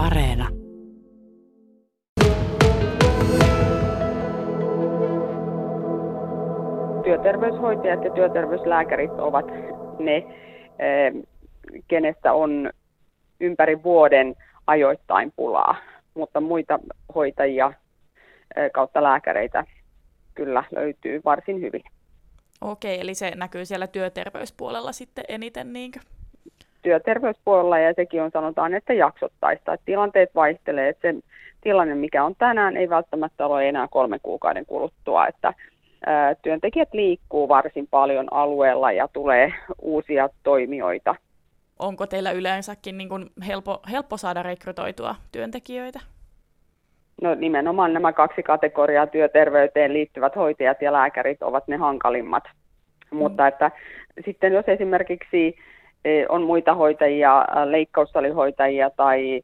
Areena. Työterveyshoitajat ja työterveyslääkärit ovat ne, eh, kenestä on ympäri vuoden ajoittain pulaa, mutta muita hoitajia eh, kautta lääkäreitä kyllä löytyy varsin hyvin. Okei, eli se näkyy siellä työterveyspuolella sitten eniten, niinkö? Työterveyspuolella ja sekin on sanotaan, että jaksottaista. Että tilanteet vaihtelee, että se tilanne, mikä on tänään, ei välttämättä ole enää kolme kuukauden kuluttua, että ää, työntekijät liikkuu varsin paljon alueella ja tulee uusia toimijoita. Onko teillä yleensäkin niin kuin helppo, helppo saada rekrytoitua työntekijöitä? No nimenomaan nämä kaksi kategoriaa työterveyteen liittyvät hoitajat ja lääkärit ovat ne hankalimmat. Mm. Mutta että sitten jos esimerkiksi on muita hoitajia, leikkaussalihoitajia tai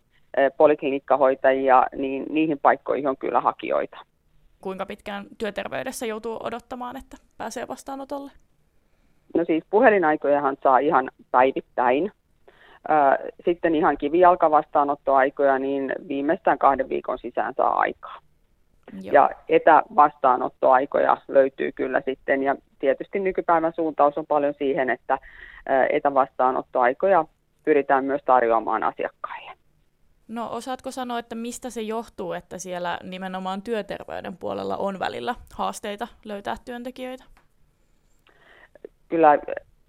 poliklinikkahoitajia, niin niihin paikkoihin on kyllä hakijoita. Kuinka pitkään työterveydessä joutuu odottamaan, että pääsee vastaanotolle? No siis puhelinaikojahan saa ihan päivittäin. Sitten ihan kivijalkavastaanottoaikoja, niin viimeistään kahden viikon sisään saa aikaa. Joo. Ja etävastaanottoaikoja löytyy kyllä sitten, ja tietysti nykypäivän suuntaus on paljon siihen, että etävastaanottoaikoja pyritään myös tarjoamaan asiakkaille. No osaatko sanoa, että mistä se johtuu, että siellä nimenomaan työterveyden puolella on välillä haasteita löytää työntekijöitä? Kyllä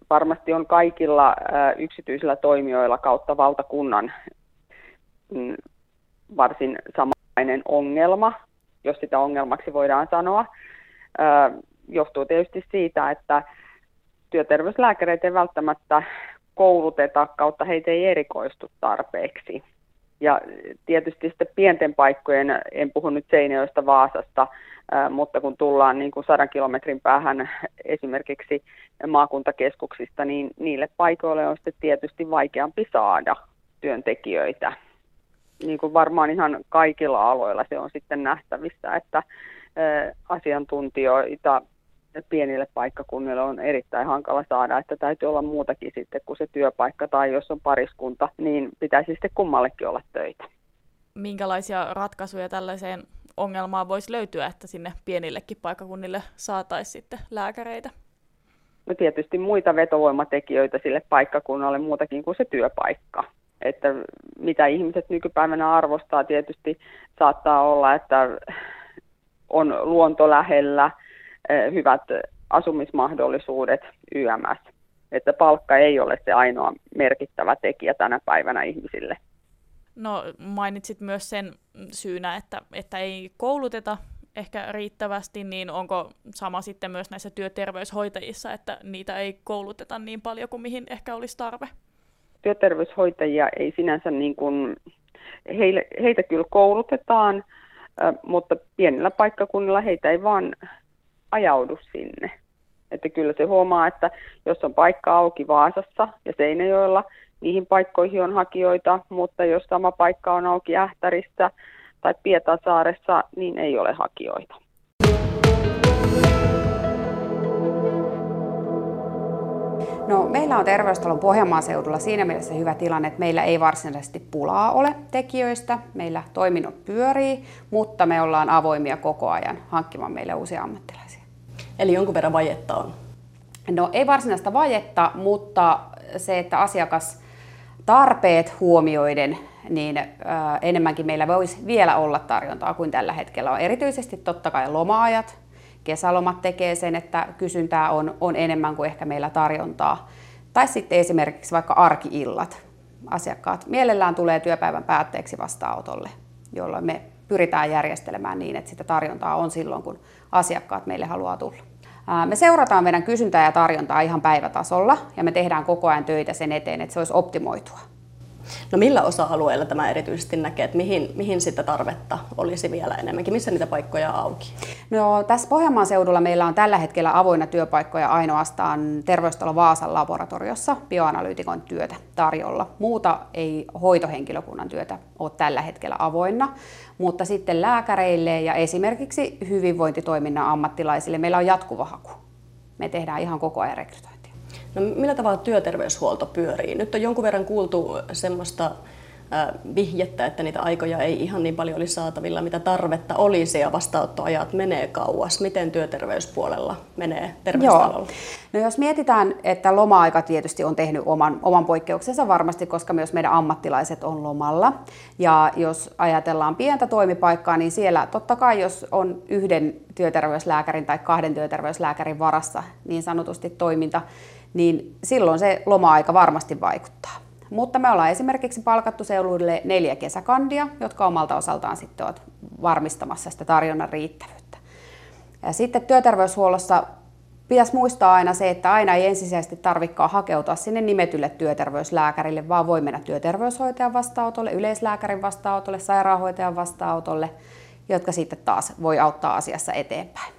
varmasti on kaikilla yksityisillä toimijoilla kautta valtakunnan mm, varsin samainen ongelma, jos sitä ongelmaksi voidaan sanoa. Johtuu tietysti siitä, että työterveyslääkäreitä ei välttämättä kouluteta kautta heitä ei erikoistu tarpeeksi. Ja tietysti sitten pienten paikkojen, en puhu nyt Seinäjoesta, Vaasasta, mutta kun tullaan niin kuin sadan kilometrin päähän esimerkiksi maakuntakeskuksista, niin niille paikoille on sitten tietysti vaikeampi saada työntekijöitä. Niin kuin varmaan ihan kaikilla aloilla se on sitten nähtävissä, että asiantuntijoita pienille paikkakunnille on erittäin hankala saada, että täytyy olla muutakin sitten kuin se työpaikka tai jos on pariskunta, niin pitäisi sitten kummallekin olla töitä. Minkälaisia ratkaisuja tällaiseen ongelmaan voisi löytyä, että sinne pienillekin paikkakunnille saataisiin sitten lääkäreitä? No tietysti muita vetovoimatekijöitä sille paikkakunnalle muutakin kuin se työpaikka. Että mitä ihmiset nykypäivänä arvostaa tietysti saattaa olla, että on luonto lähellä, hyvät asumismahdollisuudet, YMS. Että palkka ei ole se ainoa merkittävä tekijä tänä päivänä ihmisille. No mainitsit myös sen syynä, että, että ei kouluteta ehkä riittävästi, niin onko sama sitten myös näissä työterveyshoitajissa, että niitä ei kouluteta niin paljon kuin mihin ehkä olisi tarve? Työterveyshoitajia ei sinänsä niin kuin, heille, heitä kyllä koulutetaan, mutta pienillä paikkakunnilla heitä ei vaan ajaudu sinne. Että kyllä se huomaa, että jos on paikka auki Vaasassa ja Seinäjoella, niihin paikkoihin on hakijoita, mutta jos sama paikka on auki Ähtärissä tai Pietasaaressa, niin ei ole hakijoita. No, meillä on terveystalon Pohjanmaan seudulla siinä mielessä hyvä tilanne, että meillä ei varsinaisesti pulaa ole tekijöistä. Meillä toiminnot pyörii, mutta me ollaan avoimia koko ajan hankkimaan meille uusia ammattilaisia. Eli jonkun verran vajetta on? No ei varsinaista vajetta, mutta se, että asiakas tarpeet huomioiden, niin enemmänkin meillä voisi vielä olla tarjontaa kuin tällä hetkellä on. Erityisesti totta kai loma-ajat, kesälomat tekee sen, että kysyntää on, on enemmän kuin ehkä meillä tarjontaa. Tai sitten esimerkiksi vaikka arkiillat. Asiakkaat mielellään tulee työpäivän päätteeksi vastaanotolle, jolloin me pyritään järjestelemään niin, että sitä tarjontaa on silloin, kun asiakkaat meille haluaa tulla. Me seurataan meidän kysyntää ja tarjontaa ihan päivätasolla ja me tehdään koko ajan töitä sen eteen, että se olisi optimoitua. No millä osa-alueilla tämä erityisesti näkee, että mihin, mihin sitä tarvetta olisi vielä enemmänkin? Missä niitä paikkoja auki? No, tässä Pohjanmaan seudulla meillä on tällä hetkellä avoinna työpaikkoja ainoastaan terveystalo Vaasan laboratoriossa bioanalyytikon työtä tarjolla. Muuta ei hoitohenkilökunnan työtä ole tällä hetkellä avoinna, mutta sitten lääkäreille ja esimerkiksi hyvinvointitoiminnan ammattilaisille meillä on jatkuva haku. Me tehdään ihan koko ajan rekrytointia. No, millä tavalla työterveyshuolto pyörii? Nyt on jonkun verran kuultu semmoista vihjettä, että niitä aikoja ei ihan niin paljon olisi saatavilla, mitä tarvetta olisi ja vastaanottoajat menee kauas. Miten työterveyspuolella menee terveystalolla? No jos mietitään, että loma-aika tietysti on tehnyt oman, oman poikkeuksensa varmasti, koska myös meidän ammattilaiset on lomalla. Ja jos ajatellaan pientä toimipaikkaa, niin siellä totta kai, jos on yhden työterveyslääkärin tai kahden työterveyslääkärin varassa niin sanotusti toiminta, niin silloin se loma-aika varmasti vaikuttaa. Mutta me ollaan esimerkiksi palkattu seuduille neljä kesäkandia, jotka omalta osaltaan sitten ovat varmistamassa sitä tarjonnan riittävyyttä. Ja sitten työterveyshuollossa pitäisi muistaa aina se, että aina ei ensisijaisesti tarvikaan hakeutua sinne nimetylle työterveyslääkärille, vaan voi mennä työterveyshoitajan vastaanotolle, yleislääkärin vastaanotolle, sairaanhoitajan vastaanotolle, jotka sitten taas voi auttaa asiassa eteenpäin.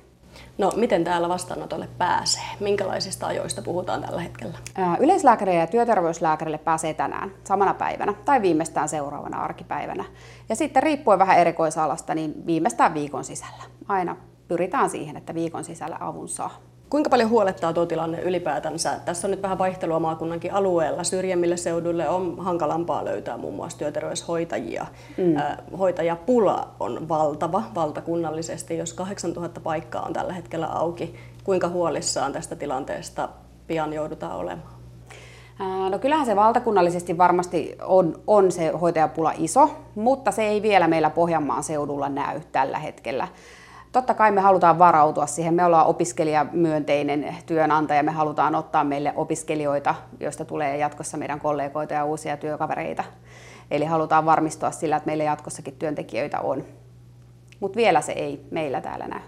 No miten täällä vastaanotolle pääsee? Minkälaisista ajoista puhutaan tällä hetkellä? Yleislääkärille ja työterveyslääkärille pääsee tänään samana päivänä tai viimeistään seuraavana arkipäivänä. Ja sitten riippuen vähän erikoisalasta, niin viimeistään viikon sisällä. Aina pyritään siihen, että viikon sisällä avun saa. Kuinka paljon huolettaa tuo tilanne ylipäätänsä? Tässä on nyt vähän vaihtelua maakunnankin alueella. Syrjemmille seuduille on hankalampaa löytää muun muassa työterveyshoitajia. Mm. Hoitajapula on valtava valtakunnallisesti, jos 8000 paikkaa on tällä hetkellä auki. Kuinka huolissaan tästä tilanteesta pian joudutaan olemaan? No kyllähän se valtakunnallisesti varmasti on, on se hoitajapula iso, mutta se ei vielä meillä Pohjanmaan seudulla näy tällä hetkellä. Totta kai me halutaan varautua siihen. Me ollaan opiskelijamyönteinen työnantaja. Me halutaan ottaa meille opiskelijoita, joista tulee jatkossa meidän kollegoita ja uusia työkavereita. Eli halutaan varmistua sillä, että meillä jatkossakin työntekijöitä on. Mutta vielä se ei meillä täällä näy.